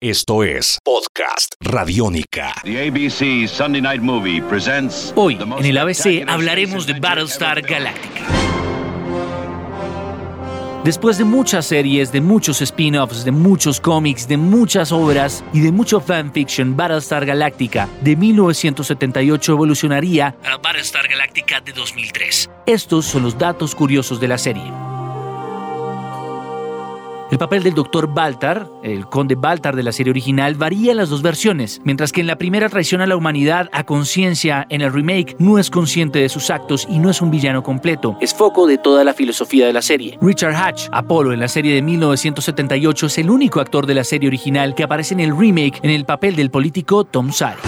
Esto es Podcast Radiónica. ABC Sunday Night Movie presents Hoy, en el ABC, hablaremos de Battlestar Galactica. Después de muchas series, de muchos spin-offs, de muchos cómics, de muchas obras y de mucho fanfiction, Battlestar Galactica de 1978 evolucionaría a Battlestar Galactica de 2003. Estos son los datos curiosos de la serie. El papel del Dr. Baltar, el conde Baltar de la serie original, varía en las dos versiones, mientras que en la primera traiciona a la humanidad a conciencia, en el remake no es consciente de sus actos y no es un villano completo, es foco de toda la filosofía de la serie. Richard Hatch, Apolo en la serie de 1978, es el único actor de la serie original que aparece en el remake en el papel del político Tom Sarek.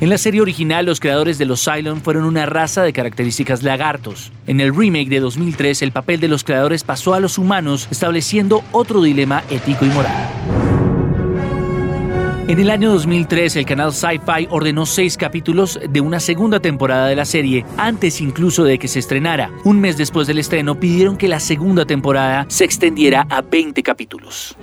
En la serie original, los creadores de los Cylon fueron una raza de características lagartos. En el remake de 2003, el papel de los creadores pasó a los humanos, estableciendo otro dilema ético y moral. En el año 2003, el canal Sci-Fi ordenó seis capítulos de una segunda temporada de la serie, antes incluso de que se estrenara. Un mes después del estreno, pidieron que la segunda temporada se extendiera a 20 capítulos.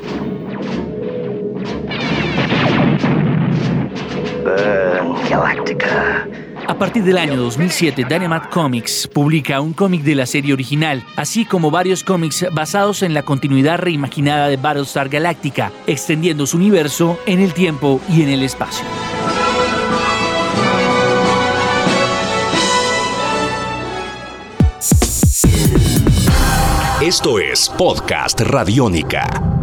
A partir del año 2007, Dynamite Comics publica un cómic de la serie original, así como varios cómics basados en la continuidad reimaginada de Battlestar Galactica, extendiendo su universo en el tiempo y en el espacio. Esto es Podcast Radiónica.